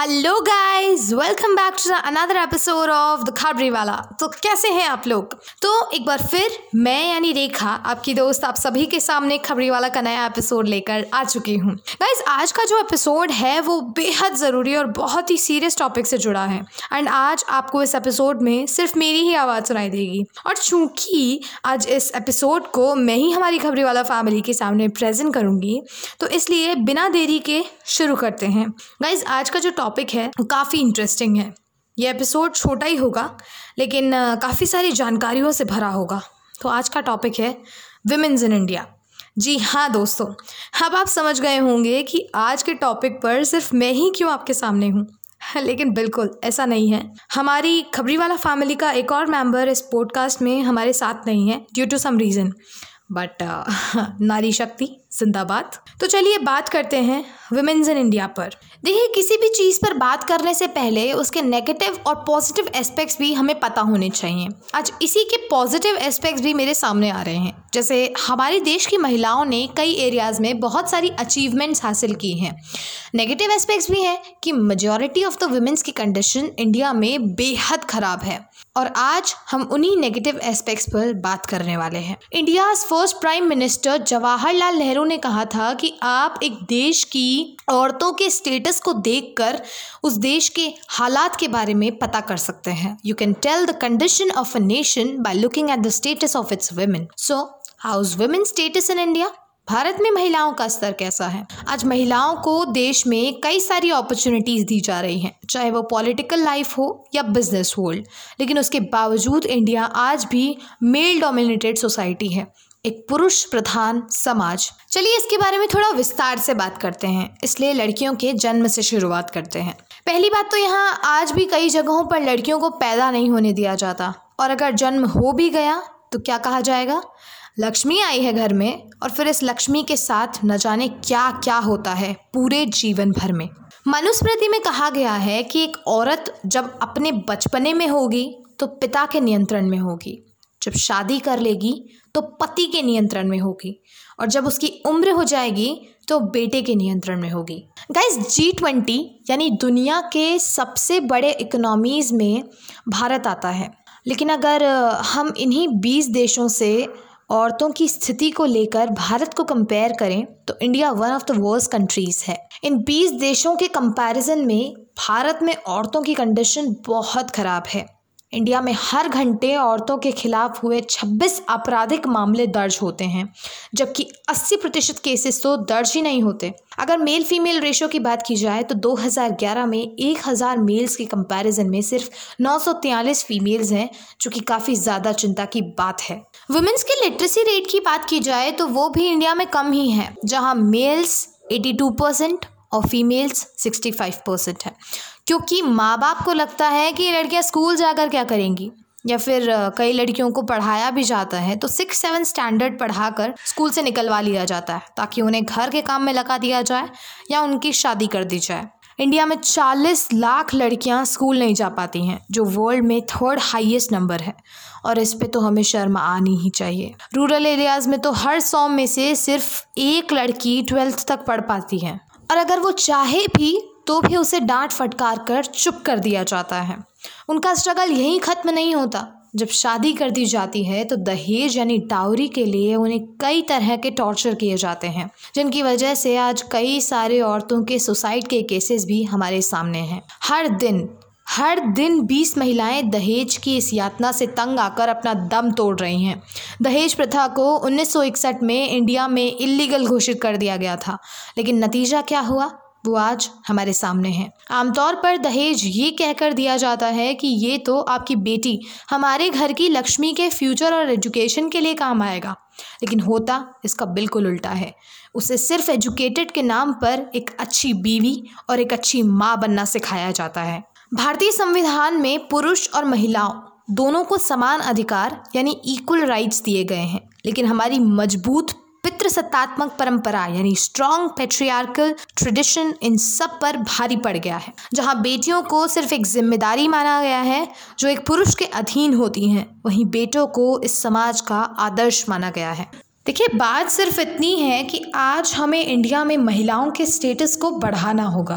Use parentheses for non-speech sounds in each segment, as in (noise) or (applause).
Hello guys welcome back to another episode of the Khabri Wala तो कैसे हैं आप लोग? तो एक बार फिर मैं, यानी रेखा, आपकी दोस्त आप सभी के सामने खबरी वाला का नया एपिसोड लेकर आ चुकी हूँ। गाइस आज का जो एपिसोड है, वो बेहद ज़रूरी और बहुत ही सीरियस टॉपिक से जुड़ा है। एंड आज आपको इस एपिसोड में सिर्फ़ मेरी ही आवाज़ सुनाई देगी। और चूँकि आज इस एपिसोड को मैं ही हमारी खबरी वाला फैमिली के सामने प्रेजेंट करूँगी तो इसलिए बिना देरी के शुरू करते हैं। गाइज़ आज का जो टॉपिक है वो काफ़ी इंटरेस्टिंग है। ये एपिसोड छोटा ही होगा, लेकिन काफ़ी सारी जानकारियों से भरा होगा। तो आज का टॉपिक है विमेंस इन इंडिया जी हाँ दोस्तों, अब आप समझ गए होंगे कि आज के टॉपिक पर सिर्फ़ मैं ही क्यों आपके सामने हूँ। (laughs) लेकिन बिल्कुल, ऐसा नहीं है। हमारी खबरी वाला फैमिली का एक और मेंबर इस पॉडकास्ट में हमारे साथ नहीं है due to some reason but (laughs) नारी शक्ति, जिंदाबाद। तो चलिए बात करते हैं वुमेन्स इन इंडिया पर। देखिए, किसी भी चीज़ पर बात करने से पहले उसके नेगेटिव और पॉजिटिव एस्पेक्ट्स भी हमें पता होने चाहिए। आज इसी के पॉजिटिव एस्पेक्ट्स भी मेरे सामने आ रहे हैं। जैसे हमारे देश की महिलाओं ने कई एरियाज़ में बहुत सारी अचीवमेंट्स हासिल की हैं। नेगेटिव एस्पेक्ट्स भी हैं कि मेजॉरिटी ऑफ़ द वुमेंस की कंडीशन इंडिया में बेहद ख़राब है। और आज हम उन्हीं नेगेटिव एस्पेक्ट्स पर बात करने वाले हैं। India first prime minister Jawaharlal Nehru ने कहा था कि आप एक देश की औरतों के स्टेटस को देखकर उस देश के हालात के बारे में पता कर सकते हैं। You can tell the condition of a nation by looking at the status of its women so how's women status in India? Bharat में महिलाओं का स्तर कैसा है? आज महिलाओं को देश में कई सारी अपॉर्चुनिटीज़ दी जा रही हैं, चाहे वो पॉलिटिकल लाइफ हो या बिज़नेस वर्ल्ड लेकिन उसके बावजूद इंडिया आज भी मेल डोमिनेटेड सोसाइटी है, एक पुरुष प्रधान समाज। चलिए इसके बारे में थोड़ा विस्तार से बात करते हैं, इसलिए लड़कियों के जन्म से शुरुआत करते हैं। पहली बात तो यहाँ आज भी कई जगहों पर लड़कियों को पैदा नहीं होने दिया जाता, और अगर जन्म हो भी गया तो क्या कहा जाएगा? लक्ष्मी आई है घर में और फिर इस लक्ष्मी के साथ न जाने क्या क्या होता है पूरे जीवन भर में। मनुस्मृति में कहा गया है कि एक औरत जब अपने बचपने में होगी तो पिता के नियंत्रण में होगी। जब शादी कर लेगी तो पति के नियंत्रण में होगी और जब उसकी उम्र हो जाएगी तो बेटे के नियंत्रण में होगी। गाइस जी ट्वेंटी यानी दुनिया के सबसे बड़े इकोनॉमीज़ में भारत आता है। लेकिन अगर हम इन्हीं बीस देशों से औरतों की स्थिति को लेकर भारत को कंपेयर करें तो India one of the worst countries है। इन 20 देशों के कंपैरिजन में भारत में औरतों की कंडीशन बहुत ख़राब है। इंडिया में हर घंटे औरतों के खिलाफ हुए 26 आपराधिक मामले दर्ज होते हैं, जबकि 80 प्रतिशत केसेस तो दर्ज ही नहीं होते। अगर मेल फीमेल रेशो की बात की जाए तो 2011 में 1000 मेल्स के कंपैरिजन में सिर्फ़ नौ फीमेल्स हैं, जो कि काफ़ी ज़्यादा चिंता की बात है। वुमेंस के लिटरेसी रेट की बात की जाए तो वो भी इंडिया में कम ही है, जहाँ मेल्स 82 परसेंट और फीमेल्स 65 परसेंट है। क्योंकि माँ बाप को लगता है कि ये लड़कियाँ स्कूल जाकर क्या करेंगी? या फिर कई लड़कियों को पढ़ाया भी जाता है तो सिक्स, सेवन स्टैंडर्ड पढ़ाकर स्कूल से निकलवा लिया जाता है, ताकि उन्हें घर के काम में लगा दिया जाए या उनकी शादी कर दी जाए। इंडिया में 40 लाख लड़कियाँ स्कूल नहीं जा पाती हैं, जो वर्ल्ड में थर्ड हाईएस्ट नंबर है, और इस पे तो हमें शर्म आनी ही चाहिए। रूरल एरियाज़ में तो हर सौ में से सिर्फ़ एक लड़की ट्वेल्थ तक पढ़ पाती है, और अगर वो चाहे भी तो भी उसे डांट फटकार कर चुप कर दिया जाता है। उनका स्ट्रगल यहीं ख़त्म नहीं होता। जब शादी कर दी जाती है तो दहेज यानी डाउरी के लिए उन्हें कई तरह के टॉर्चर किए जाते हैं, जिनकी वजह से आज कई सारे औरतों के सुसाइड के केसेस भी हमारे सामने हैं। हर दिन हर दिन बीस महिलाएँ दहेज की इस यातना से तंग आकर अपना दम तोड़ रही हैं। दहेज प्रथा को 1961 में इंडिया में इलीगल घोषित कर दिया गया था। लेकिन नतीजा क्या हुआ? वो आज हमारे सामने हैं। आमतौर पर दहेज ये कहकर दिया जाता है कि ये तो आपकी बेटी हमारे घर की लक्ष्मी के फ्यूचर और एजुकेशन के लिए काम आएगा, लेकिन होता इसका बिल्कुल उल्टा है। उसे सिर्फ़ एजुकेटेड के नाम पर एक अच्छी बीवी और एक अच्छी माँ बनना सिखाया जाता है। भारतीय संविधान में पुरुष और महिलाओं दोनों को समान अधिकार यानी इक्वल राइट्स दिए गए हैं, लेकिन हमारी मज़बूत पितृसत्तात्मक परंपरा, यानी स्ट्रॉन्ग पेट्रियार्कल ट्रेडिशन इन सब पर भारी पड़ गया है, जहाँ बेटियों को सिर्फ़ एक ज़िम्मेदारी माना गया है, जो एक पुरुष के अधीन होती हैं, वहीं बेटों को इस समाज का आदर्श माना गया है। देखिए, बात सिर्फ़ इतनी है कि आज हमें इंडिया में महिलाओं के स्टेटस को बढ़ाना होगा,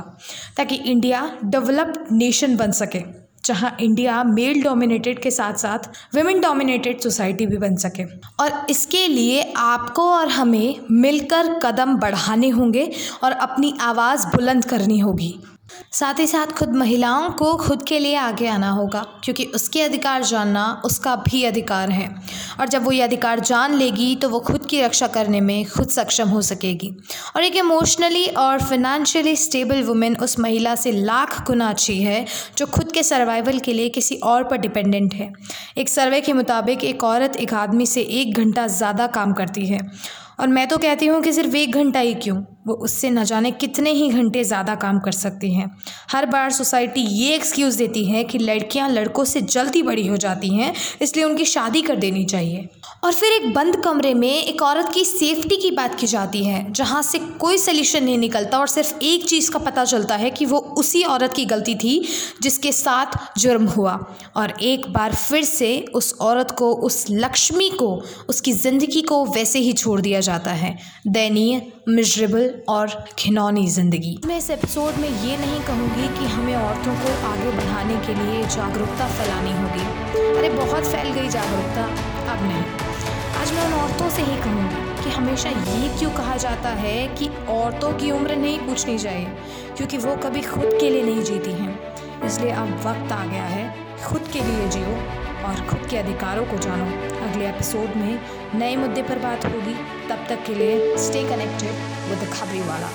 ताकि इंडिया डेवलप्ड नेशन बन सके। जहाँ इंडिया मेल डोमिनेटेड के साथ साथ वेमेन डोमिनेटेड सोसाइटी भी बन सके। और इसके लिए आपको और हमें मिलकर कदम बढ़ाने होंगे और अपनी आवाज़ बुलंद करनी होगी। साथ ही साथ खुद महिलाओं को खुद के लिए आगे आना होगा, क्योंकि उसके अधिकार जानना उसका भी अधिकार है। और जब वो ये अधिकार जान लेगी तो वो खुद की रक्षा करने में खुद सक्षम हो सकेगी। और एक इमोशनली और फिनेंशियली स्टेबल वुमेन उस महिला से लाख गुना अच्छी है, जो खुद के सर्वाइवल के लिए किसी और पर डिपेंडेंट है। एक सर्वे के मुताबिक एक औरत एक आदमी से एक घंटा ज़्यादा काम करती है। और मैं तो कहती हूँ कि सिर्फ़ एक घंटा ही क्यों? वो उससे न जाने कितने ही घंटे ज़्यादा काम कर सकती हैं। हर बार सोसाइटी ये एक्सक्यूज़ देती है कि लड़कियाँ लड़कों से जल्दी बड़ी हो जाती हैं, इसलिए उनकी शादी कर देनी चाहिए। और फिर एक बंद कमरे में एक औरत की सेफ्टी की बात की जाती है, जहाँ से कोई सल्यूशन नहीं निकलता और सिर्फ़ एक चीज़ का पता चलता है कि वो उसी औरत की गलती थी जिसके साथ जुर्म हुआ। और एक बार फिर से उस औरत को, उस लक्ष्मी को, उसकी ज़िंदगी को वैसे ही छोड़ दिया जाता है। दयनीय मिजरेबल और घिनौनी ज़िंदगी। मैं इस एपिसोड में ये नहीं कहूँगी कि हमें औरतों को आगे बढ़ाने के लिए जागरूकता फैलानी होगी। अरे, बहुत फैल गई जागरूकता। अब नहीं। आज मैं उन औरतों से ही कहूँगी कि हमेशा ये क्यों कहा जाता है कि औरतों की उम्र नहीं पूछनी चाहिए? क्योंकि वो कभी खुद के लिए नहीं जीती हैं। इसलिए अब वक्त आ गया है, खुद के लिए जियो। और खुद के अधिकारों को जानो। अगले एपिसोड में नए मुद्दे पर बात होगी। तब तक के लिए स्टे कनेक्टेड विद खबरी वाला